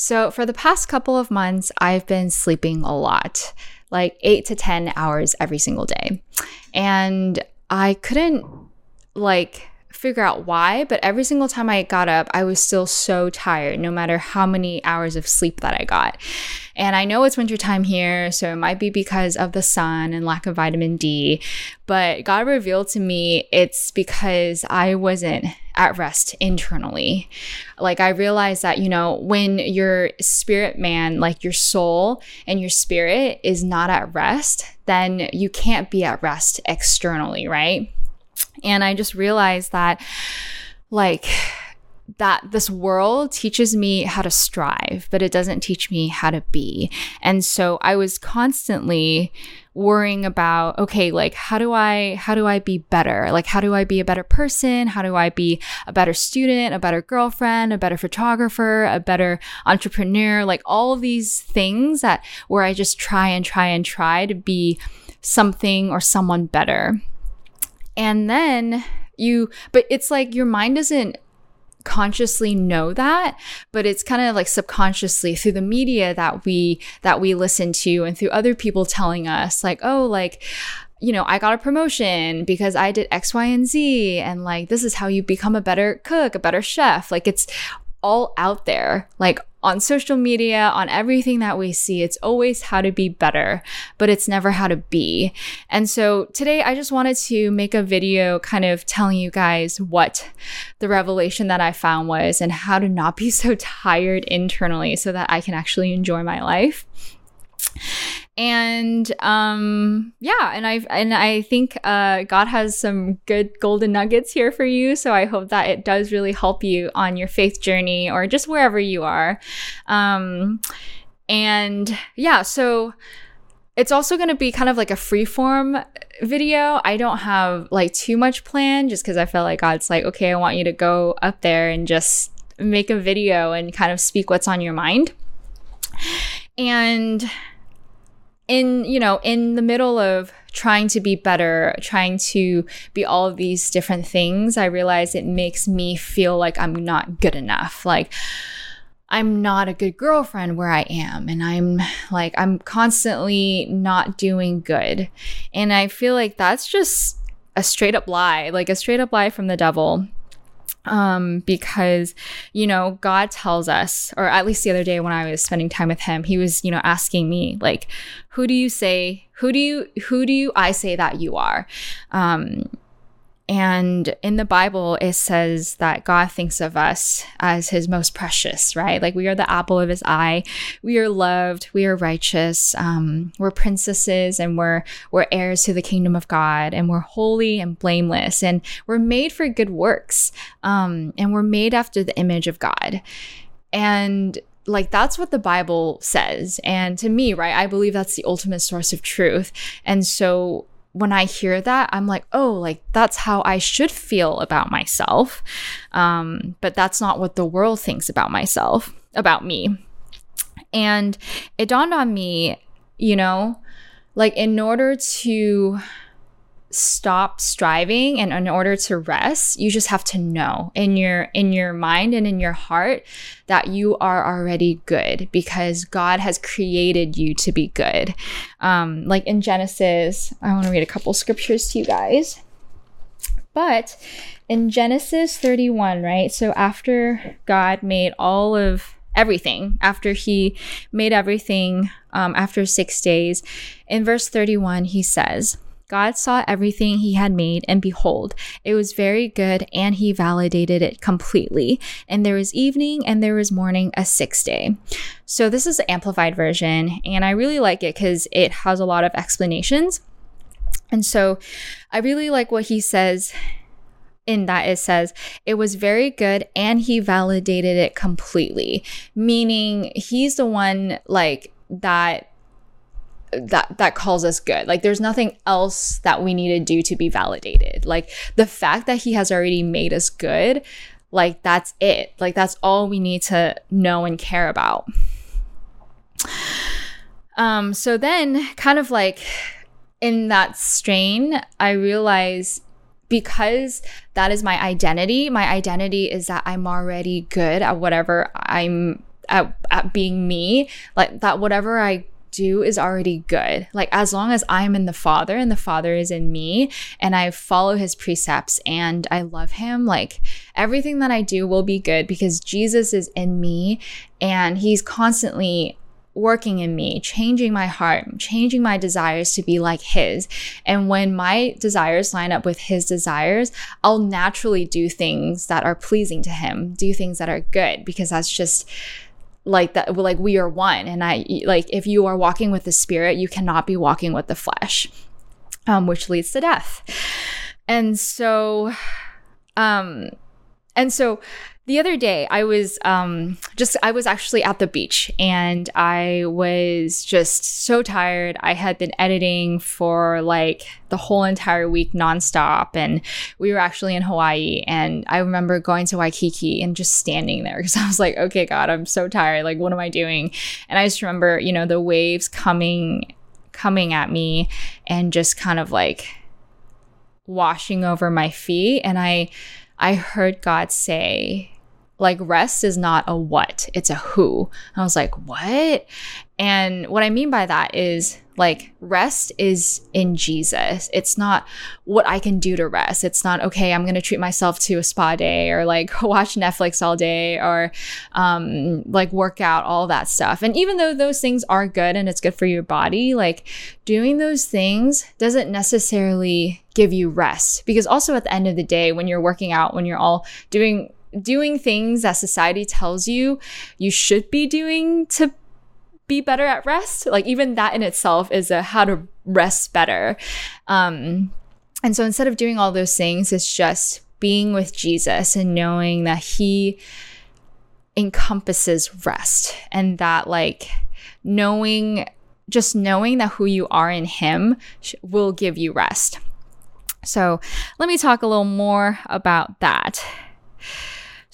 So, for the past couple of months, I've been sleeping a lot, like eight to 10 hours every single day. And I couldn't like figure out why, but every single time I got up, I was still so tired, no matter how many hours of sleep that I got. And I know it's wintertime here, so it might be because of the sun and lack of vitamin D, but God revealed to me it's because I wasn't at rest internally. Like I realized that, you know, when your spirit man, like your soul and your spirit is not at rest, then you can't be at rest externally, right? And I just realized that, like, that this world teaches me how to strive, but it doesn't teach me how to be. And so I was constantly worrying about okay like how do i how do i be better? Like how do i be a better person? How do i be a better student a better girlfriend a better photographer a better entrepreneur? Like all of these things that where i just try and try and try to be something or someone better and then you, but it's like your mind doesn't consciously know that but it's kind of like subconsciously through the media that we that we listen to and through other people telling us like oh like you know, I got a promotion because I did X, Y, and Z. And like, this is how you become a better cook, a better chef. Like, it's all out there. Like, on social media, on everything that we see, it's always how to be better, but it's never how to be. And so today I just wanted to make a video kind of telling you guys what the revelation that I found was and how to not be so tired internally so that I can actually enjoy my life and um yeah and i and i think uh god has some good golden nuggets here for you so i hope that it does really help you on your faith journey or just wherever you are um and yeah so it's also going to be kind of like a free form video. I don't have like too much plan just because I felt like God's like, okay, I want you to go up there and just make a video and kind of speak what's on your mind. And in you know in the middle of trying to be better trying to be all of these different things i realize it makes me feel like i'm not good enough. Like i'm not a good girlfriend where i am and i'm like i'm constantly not doing good. And i feel like that's just a straight up lie like a straight up lie from the devil um, because you know god tells us or at least the other day when i was spending time with him he was you know asking me like who do you say who do you who do you i say that you are? Um, and in the Bible, it says that God thinks of us as his most precious, right? Like we are the apple of his eye. We are loved. We are righteous. Um, we're princesses and we're, we're heirs to the kingdom of God and we're holy and blameless and we're made for good works. Um, and we're made after the image of God. And like that's what the Bible says. And to me, right, I believe that's the ultimate source of truth. And so when I hear that, I'm like, oh, like that's how I should feel about myself. Um, but that's not what the world thinks about myself, about me. And it dawned on me, you know, like in order to stop striving and in order to rest you just have to know in your in your mind and in your heart that you are already good because god has created you to be good. Um like in genesis i want to read a couple scriptures to you guys. But in genesis 31 right? So after god made all of everything after he made everything um, after six days in verse 31 he says God saw everything he had made, and behold, it was very good, and he validated it completely. And there was evening and there was morning, a sixth day. So, this is the amplified version, and I really like it because it has a lot of explanations. And so, I really like what he says in that it says it was very good and he validated it completely, meaning he's the one like that that that calls us good. Like there's nothing else that we need to do to be validated. Like the fact that he has already made us good like that's it. Like that's all we need to know and care about. Um so then kind of like in that strain i realize because that is my identity my identity is that i'm already good at whatever i'm at, at being me, like that whatever I do is already good. Like as long as I'm in the Father and the Father is in me and I follow his precepts and I love him, like everything that I do will be good because Jesus is in me and he's constantly working in me, changing my heart, changing my desires to be like His. And when my desires line up with His desires, I'll naturally do things that are pleasing to Him, do things that are good, because that's just like that like we are one. And i like if you are walking with the spirit you cannot be walking with the flesh um, which leads to death. And so um and so the other day i was um just i was actually at the beach and i was just so tired. I had been editing for like the whole entire week nonstop and we were actually in hawaii and i remember going to waikiki and just standing there because i was like okay god i'm so tired. Like what am i doing? And i just remember you know the waves coming coming at me and just kind of like washing over my feet and i i heard god say like rest is not a what, it's a who. And I was like, what? And what I mean by that is like rest is in Jesus. It's not what I can do to rest. It's not, okay, I'm going to treat myself to a spa day or like watch Netflix all day or um, like work out, all that stuff. And even though those things are good and it's good for your body, like doing those things doesn't necessarily give you rest. Because also at the end of the day, when you're working out, when you're all doing doing things that society tells you you should be doing to be better at rest like even that in itself is a how to rest better. Um and so instead of doing all those things it's just being with jesus and knowing that he encompasses rest and that like knowing just knowing that who you are in him will give you rest. So let me talk a little more about that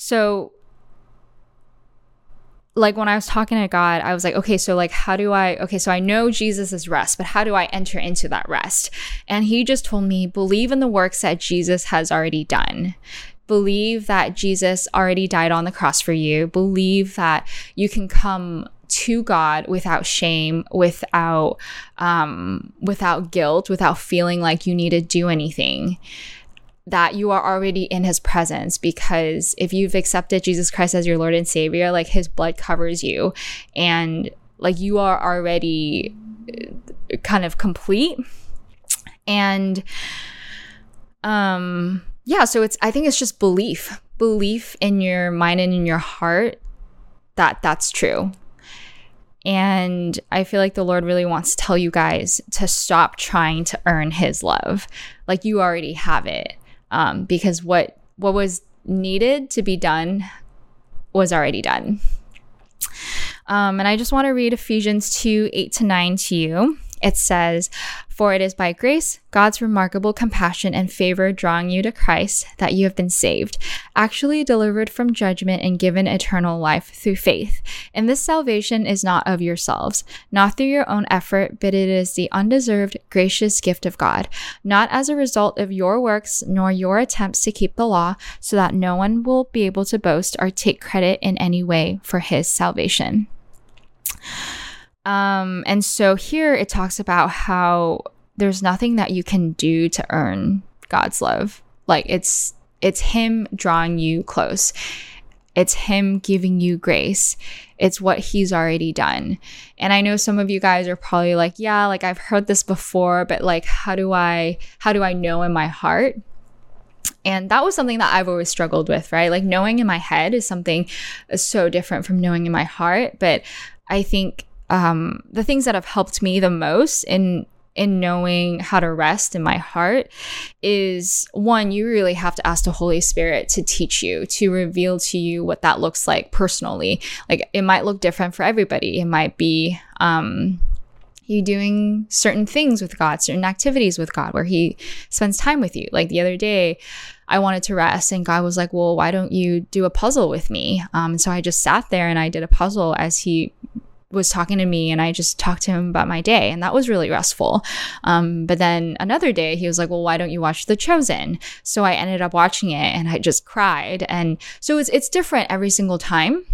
so like when I was talking to God, I was like, okay, so like, how do I, okay, so I know Jesus is rest, but how do I enter into that rest? And he just told me, believe in the works that Jesus has already done. Believe that Jesus already died on the cross for you. Believe that you can come to God without shame, without, um, without guilt, without feeling like you need to do anything that you are already in his presence because if you've accepted Jesus Christ as your Lord and Savior, like his blood covers you and like you are already uh, kind of complete. And um yeah, so it's I think it's just belief. Belief in your mind and in your heart that that's true. And I feel like the Lord really wants to tell you guys to stop trying to earn his love. Like you already have it um, because what what was needed to be done was already done. Um, and I just want to read Ephesians 2 8 to 9 to you. It says, For it is by grace, God's remarkable compassion and favor drawing you to Christ, that you have been saved, actually delivered from judgment and given eternal life through faith. And this salvation is not of yourselves, not through your own effort, but it is the undeserved, gracious gift of God, not as a result of your works nor your attempts to keep the law, so that no one will be able to boast or take credit in any way for his salvation. Um, and so here it talks about how there's nothing that you can do to earn God's love. Like it's it's him drawing you close. It's him giving you grace. It's what he's already done. And I know some of you guys are probably like, yeah, like I've heard this before, but like how do I how do I know in my heart? And that was something that I've always struggled with, right? Like knowing in my head is something so different from knowing in my heart, but I think um, the things that have helped me the most in in knowing how to rest in my heart is one, you really have to ask the Holy Spirit to teach you, to reveal to you what that looks like personally. Like it might look different for everybody. It might be um, you doing certain things with God, certain activities with God, where He spends time with you. Like the other day, I wanted to rest, and God was like, Well, why don't you do a puzzle with me? Um, so I just sat there and I did a puzzle as He was talking to me and I just talked to him about my day. And that was really restful. Um, but then another day he was like, well, why don't you watch The Chosen? So I ended up watching it and I just cried. And so it's, it's different every single time.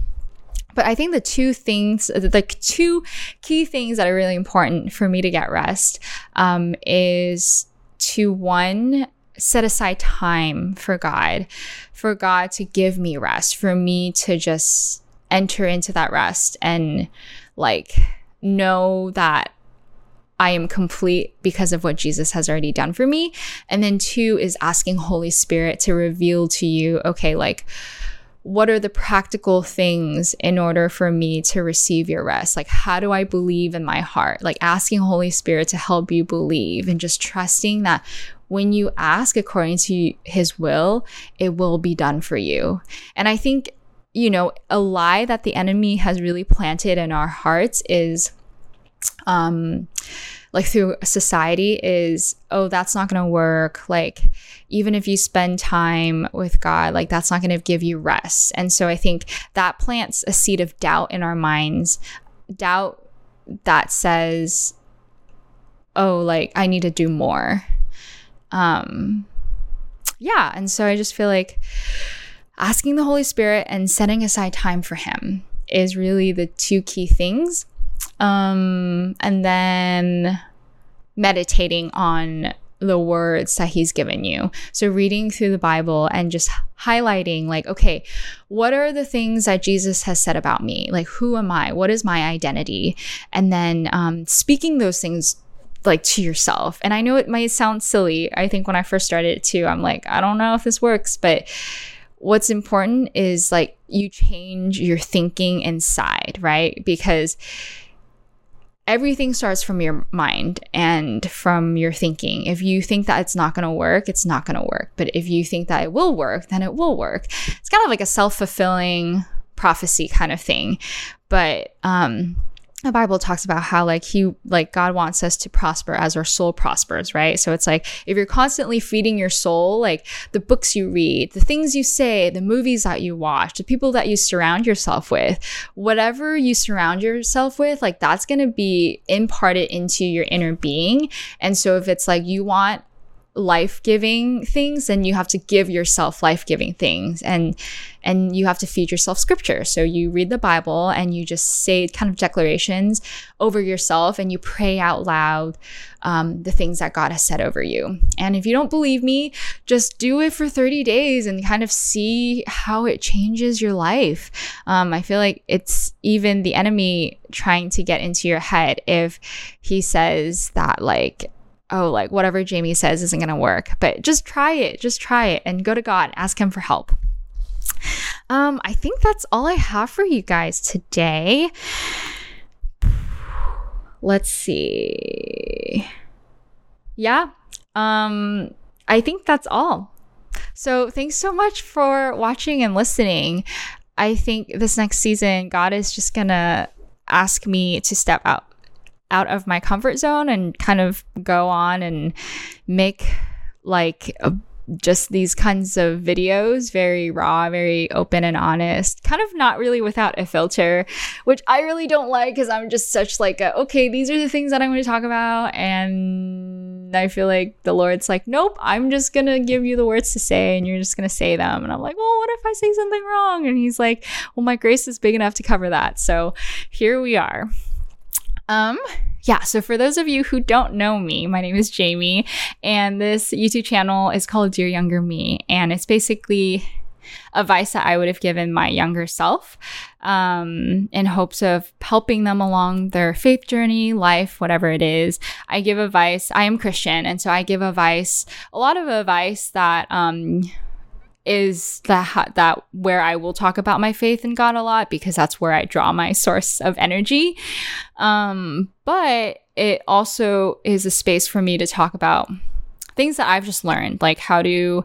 but I think the two things, the two key things that are really important for me to get rest um, is to one, set aside time for God, for God to give me rest, for me to just enter into that rest and like know that I am complete because of what Jesus has already done for me. And then two is asking Holy Spirit to reveal to you, okay, like, what are the practical things in order for me to receive your rest? Like, how do I believe in my heart? Like, asking Holy Spirit to help you believe and just trusting that when you ask according to his will, it will be done for you. And I think, you know, a lie that the enemy has really planted in our hearts is, um, like through society is, oh, that's not going to work. Like, even if you spend time with God, like that's not going to give you rest. And so I think that plants a seed of doubt in our minds, doubt that says, oh, like I need to do more. Um, yeah. And so I just feel like asking the Holy Spirit and setting aside time for Him is really the two key things. Um, and then meditating on the words that he's given you. So reading through the Bible and just highlighting like okay, what are the things that Jesus has said about me? Like who am I? What is my identity? And then um, speaking those things like to yourself. And I know it might sound silly. I think when I first started it too, I'm like, I don't know if this works, but what's important is like you change your thinking inside, right? Because everything starts from your mind and from your thinking. If you think that it's not going to work, it's not going to work. But if you think that it will work, then it will work. It's kind of like a self fulfilling prophecy kind of thing. But um, the Bible talks about how like he like God wants us to prosper as our soul prospers, right? So it's like if you're constantly feeding your soul, like the books you read, the things you say, the movies that you watch, the people that you surround yourself with, whatever you surround yourself with, like that's going to be imparted into your inner being. And so if it's like you want life-giving things then you have to give yourself life-giving things. And and you have to feed yourself scripture. So you read the bible and you just say kind of declarations over yourself and you pray out loud um, the things that god has said over you. And if you don't believe me just do it for 30 days and kind of see how it changes your life. Um, i feel like it's even the enemy trying to get into your head if he says that like oh, like whatever Jamie says isn't going to work. But just try it. Just try it and go to God. Ask Him for help. Um, I think that's all I have for you guys today. Let's see. Yeah. Um, I think that's all. So thanks so much for watching and listening. I think this next season, God is just gonna ask me to step out out of my comfort zone and kind of go on and make like a, just these kinds of videos very raw, very open and honest, kind of not really without a filter, which I really don't like because I'm just such like a, okay, these are the things that I'm going to talk about and I feel like the Lord's like, nope, I'm just going to give you the words to say and you're just going to say them. And I'm like, well, what if I say something wrong? And he's like, well, my grace is big enough to cover that. So here we are. Um, yeah, so for those of you who don't know me, my name is Jamie, and this YouTube channel is called Dear Younger Me, and it's basically advice that I would have given my younger self um, in hopes of helping them along their faith journey, life, whatever it is. I give advice. I am Christian, and so I give advice, a lot of advice that um, is that that where I will talk about my faith in God a lot because that's where I draw my source of energy. Um, but it also is a space for me to talk about things that I've just learned, like how to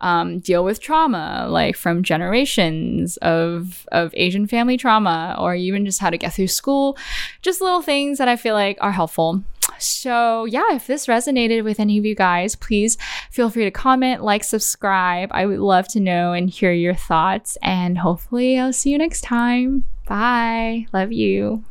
um, deal with trauma, like from generations of of Asian family trauma, or even just how to get through school. Just little things that I feel like are helpful. So, yeah, if this resonated with any of you guys, please feel free to comment, like, subscribe. I would love to know and hear your thoughts. And hopefully, I'll see you next time. Bye. Love you.